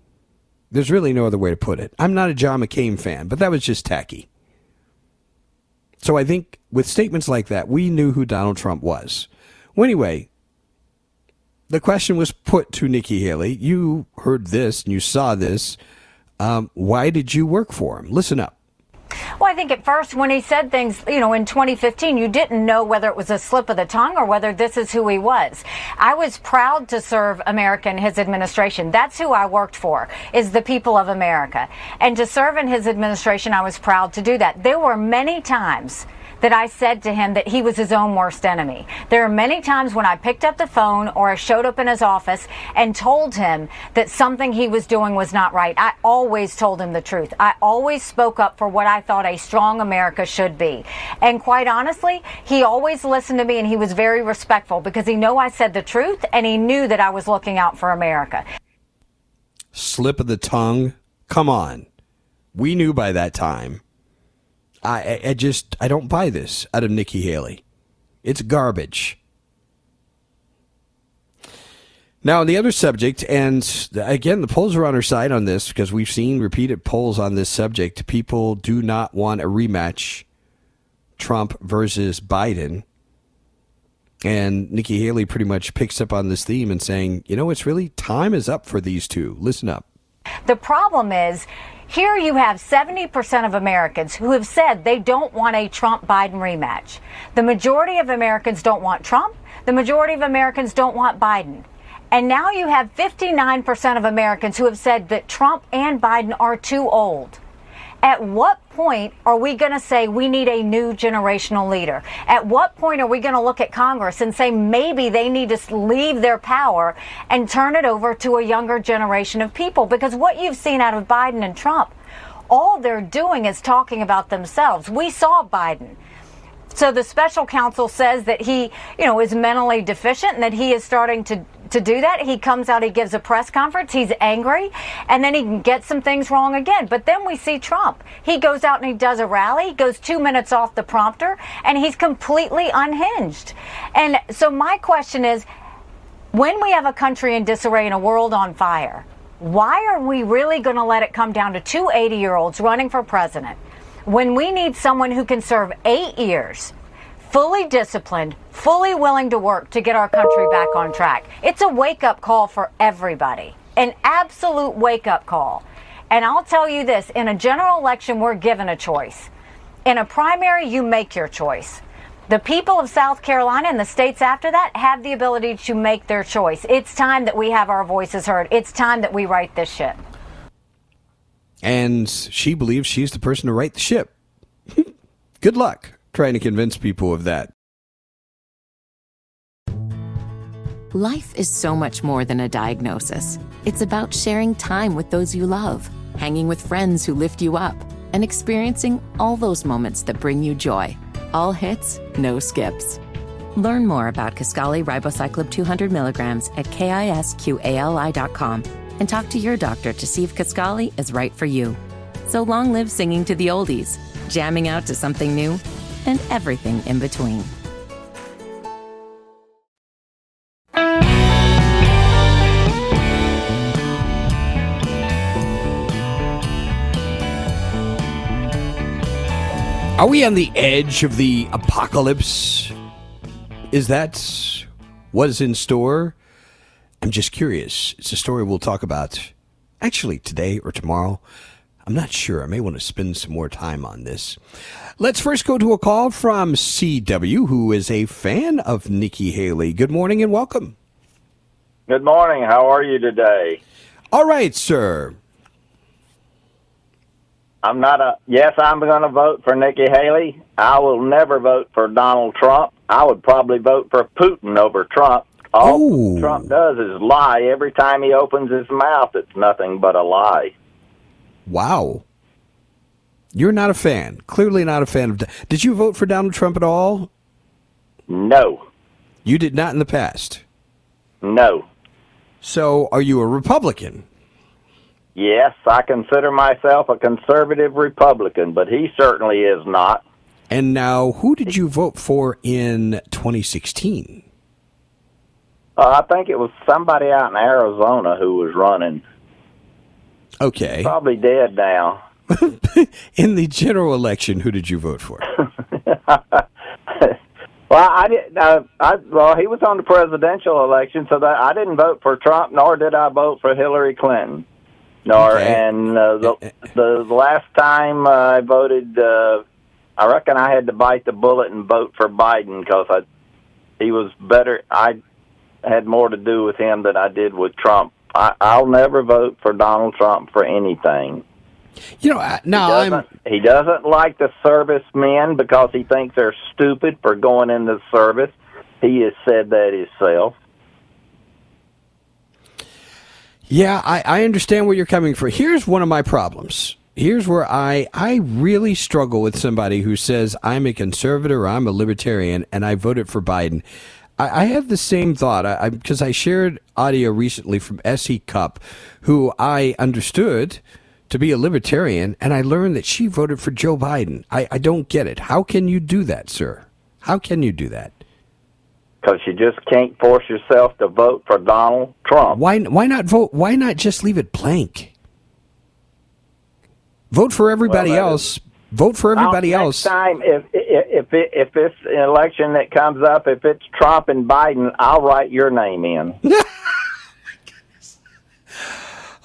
There's really no other way to put it. I'm not a John McCain fan, but that was just tacky. So I think with statements like that, we knew who Donald Trump was. Well, anyway, the question was put to Nikki Haley. You heard this and you saw this. Um, why did you work for him? Listen up. Well, I think at first when he said things, you know, in 2015, you didn't know whether it was a slip of the tongue or whether this is who he was. I was proud to serve America in his administration. That's who I worked for, is the people of America. And to serve in his administration, I was proud to do that. There were many times that I said to him that he was his own worst enemy. There are many times when I picked up the phone or I showed up in his office and told him that something he was doing was not right. I always told him the truth. I always spoke up for what I thought a strong America should be. And quite honestly, he always listened to me and he was very respectful because he knew I said the truth and he knew that I was looking out for America. Slip of the tongue? Come on. We knew by that time I, I just I don't buy this out of Nikki Haley. It's garbage. Now, on the other subject, and again, the polls are on our side on this because we've seen repeated polls on this subject. People do not want a rematch Trump versus Biden. And Nikki Haley pretty much picks up on this theme and saying, you know, it's really time is up for these two. Listen up. The problem is here you have 70% of Americans who have said they don't want a Trump Biden rematch. The majority of Americans don't want Trump. The majority of Americans don't want Biden. And now you have 59% of Americans who have said that Trump and Biden are too old. At what point are we going to say we need a new generational leader? At what point are we going to look at Congress and say maybe they need to leave their power and turn it over to a younger generation of people? Because what you've seen out of Biden and Trump, all they're doing is talking about themselves. We saw Biden So the special counsel says that he, you know, is mentally deficient and that he is starting to to do that. He comes out, he gives a press conference, he's angry, and then he can get some things wrong again. But then we see Trump. He goes out and he does a rally, goes two minutes off the prompter, and he's completely unhinged. And so my question is when we have a country in disarray and a world on fire, why are we really going to let it come down to two 80 year olds running for president when we need someone who can serve eight years? fully disciplined, fully willing to work to get our country back on track. It's a wake up call for everybody, an absolute wake up call. And I'll tell you this in a general election, we're given a choice. In a primary, you make your choice. The people of South Carolina and the states after that have the ability to make their choice. It's time that we have our voices heard. It's time that we right this ship. And she believes she's the person to right the ship. Good luck trying to convince people of that. Life is so much more than a diagnosis. It's about sharing time with those you love, hanging with friends who lift you up, and experiencing all those moments that bring you joy. All hits, no skips. Learn more about Kisqali Ribociclib 200 milligrams at kisqali.com and talk to your doctor to see if Kisqali is right for you. So long live singing to the oldies, jamming out to something new, and everything in between. Are we on the edge of the apocalypse? Is that what is in store? I'm just curious. It's a story we'll talk about actually today or tomorrow. I'm not sure. I may want to spend some more time on this. Let's first go to a call from CW, who is a fan of Nikki Haley. Good morning and welcome. Good morning. How are you today? All right, sir. I'm not a. Yes, I'm going to vote for Nikki Haley. I will never vote for Donald Trump. I would probably vote for Putin over Trump. All Ooh. Trump does is lie. Every time he opens his mouth, it's nothing but a lie. Wow. You're not a fan. Clearly not a fan of. Did you vote for Donald Trump at all? No. You did not in the past. No. So, are you a Republican? Yes, I consider myself a conservative Republican, but he certainly is not. And now, who did you vote for in 2016? Uh, I think it was somebody out in Arizona who was running. Okay. Probably dead now. in the general election, who did you vote for? well, I did. Uh, I, well, he was on the presidential election, so that I didn't vote for Trump, nor did I vote for Hillary Clinton. Nor Okay. and uh, the, the the last time uh, I voted, uh, I reckon I had to bite the bullet and vote for Biden because I he was better. I had more to do with him than I did with Trump. I, I'll never vote for Donald Trump for anything. You know, now He I'm. doesn't, he doesn't like the servicemen because he thinks they're stupid for going into the service. He has said that himself. Yeah, I, I understand where you're coming from. Here's one of my problems. Here's where I, I really struggle with somebody who says I'm a conservative or I'm a libertarian and I voted for Biden. I, I have the same thought I because I, shared audio recently from S.E. Cupp, who I understood to be a libertarian, and I learned that she voted for Joe Biden. I, I don't get it. How can you do that, sir? How can you do that? Because you just can't force yourself to vote for Donald Trump. Why why not vote? Why not just leave it blank? Vote for everybody Well, else. Vote for everybody I'll- else. Time, if if if, it, if it's an election that comes up, if it's Trump and Biden, I'll write your name in.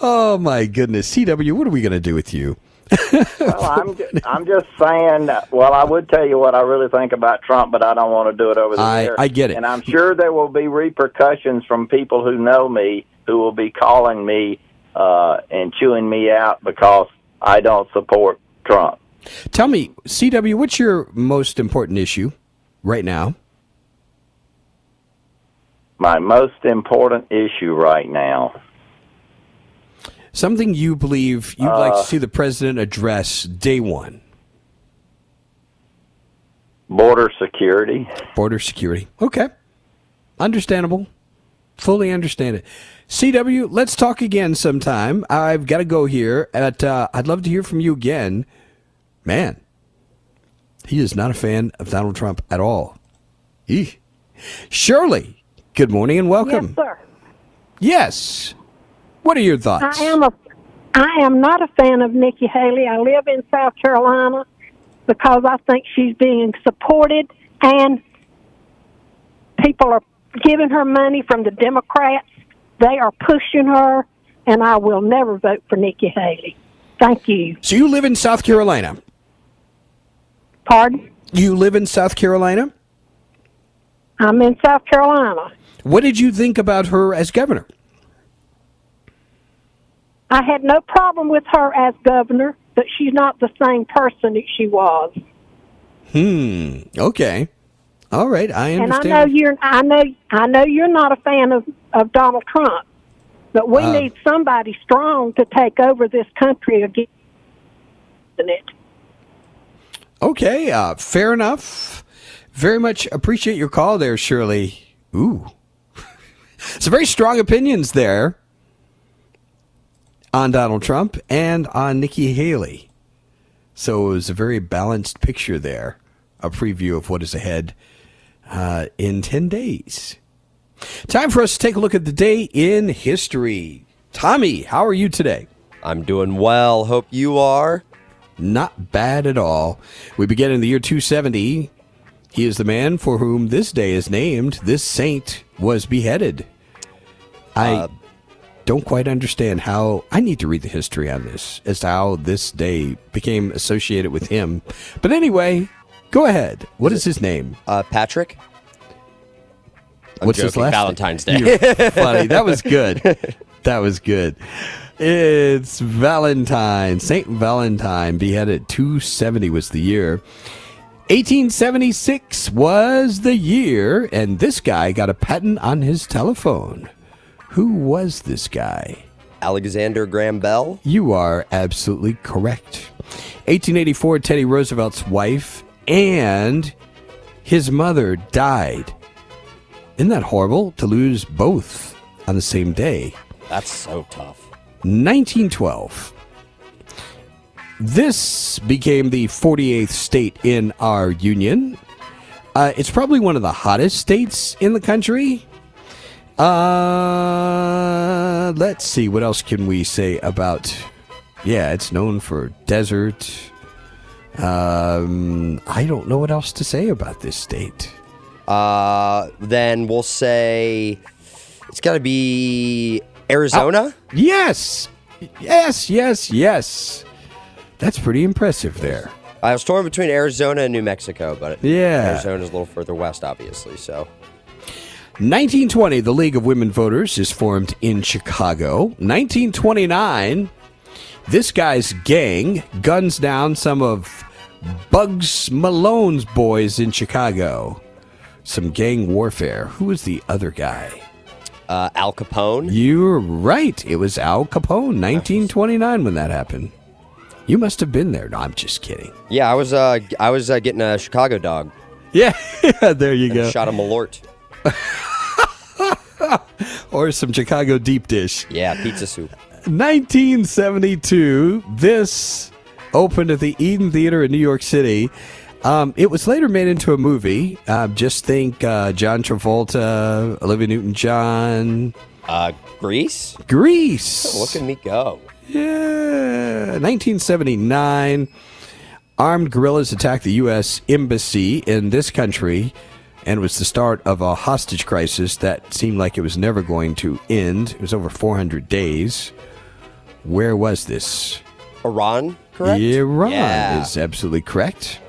Oh my goodness, CW, what are we going to do with you? well, I'm ju- I'm just saying. Well, I would tell you what I really think about Trump, but I don't want to do it over the I- air. I get it. and I'm sure there will be repercussions from people who know me who will be calling me uh, and chewing me out because I don't support Trump. Tell me, CW, what's your most important issue right now? My most important issue right now. Something you believe you'd like Uh, to see the president address day one. border security. Border security. Okay. Understandable. Fully understand it. CW, let's talk again sometime. I've got to go here. But, uh, I'd love to hear from you again. Man, he is not a fan of Donald Trump at all. Eeh. Shirley, good morning and welcome. Yes, sir. Yes. What are your thoughts? I am a I am not a fan of Nikki Haley. I live in South Carolina because I think she's being supported and people are giving her money from the Democrats. They are pushing her and I will never vote for Nikki Haley. Thank you. So you live in South Carolina. Pardon? You live in South Carolina? I'm in South Carolina. What did you think about her as governor? I had no problem with her as governor, but she's not the same person that she was. Hmm. Okay. All right. I understand. And I know you're I know I know you're not a fan of, of Donald Trump, but we Uh, need somebody strong to take over this country again. It. Okay, uh, fair enough. Very much appreciate your call there, Shirley. Ooh. Some very strong opinions there on Donald Trump and on Nikki Haley. So it was a very balanced picture there, a preview of what is ahead uh, in 10 days. Time for us to take a look at the day in history. Tommy, how are you today? I'm doing well. Hope you are. Not bad at all. We begin in the year 270. He is the man for whom this day is named. This saint was beheaded. I don't quite understand how. I need to read the history on this as to how this day became associated with him. But anyway, go ahead. What is his name? Uh, Patrick? I'm What's his last Valentine's? Day. Funny. That was good. That was good. It's Valentine. Saint Valentine beheaded 270 was the year. 1876 was the year, and this guy got a patent on his telephone. Who was this guy? Alexander Graham Bell? You are absolutely correct. 1884, Teddy Roosevelt's wife and his mother died. Isn't that horrible to lose both on the same day? That's so tough. 1912. This became the 48th state in our union. Uh, it's probably one of the hottest states in the country. Uh, let's see. What else can we say about? Yeah, it's known for desert. Um, I don't know what else to say about this state. Uh, then we'll say it's got to be Arizona. Oh, yes, yes, yes, yes. That's pretty impressive there. I was torn between Arizona and New Mexico, but Yeah. Arizona's a little further west, obviously. So 1920, the League of Women Voters is formed in Chicago. 1929, this guy's gang guns down some of Bugs Malone's boys in Chicago. Some gang warfare. Who was the other guy? Uh, Al Capone. You're right. It was Al Capone, 1929 when that happened. You must have been there. No, I'm just kidding. Yeah, I was. Uh, I was uh, getting a Chicago dog. Yeah, there you go. Shot a Malort. Or some Chicago deep dish. Yeah, pizza soup. 1972, this opened at the Eden Theater in New York City. Um, it was later made into a movie. Uh, just think uh, John Travolta, Olivia Newton John, Uh, Greece. Grease. Look at me go. Yeah. 1979, armed guerrillas attacked the U.S. Embassy in this country, and was the start of a hostage crisis that seemed like it was never going to end. It was over 400 days. Where was this? Iran, correct? Iran Yeah. is absolutely correct.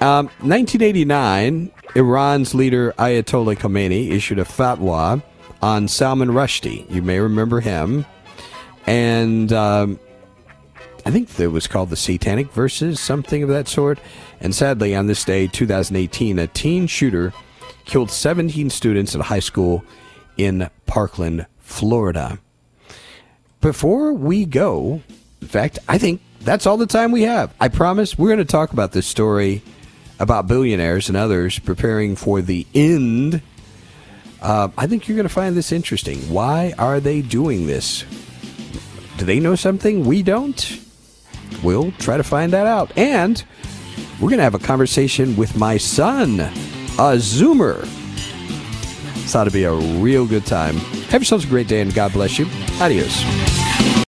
Um, 1989, Iran's leader Ayatollah Khomeini issued a fatwa on Salman Rushdie. You may remember him. And um, I think it was called the Satanic Verses, something of that sort. And sadly, on this day, 2018, a teen shooter killed 17 students at a high school in Parkland, Florida. Before we go, in fact, I think that's all the time we have. I promise we're going to talk about this story about billionaires and others preparing for the end. Uh, I think you're going to find this interesting. Why are they doing this? Do they know something we don't? We'll try to find that out. And we're going to have a conversation with my son, a Zoomer. This ought to be a real good time. Have yourselves a great day and God bless you. Adios.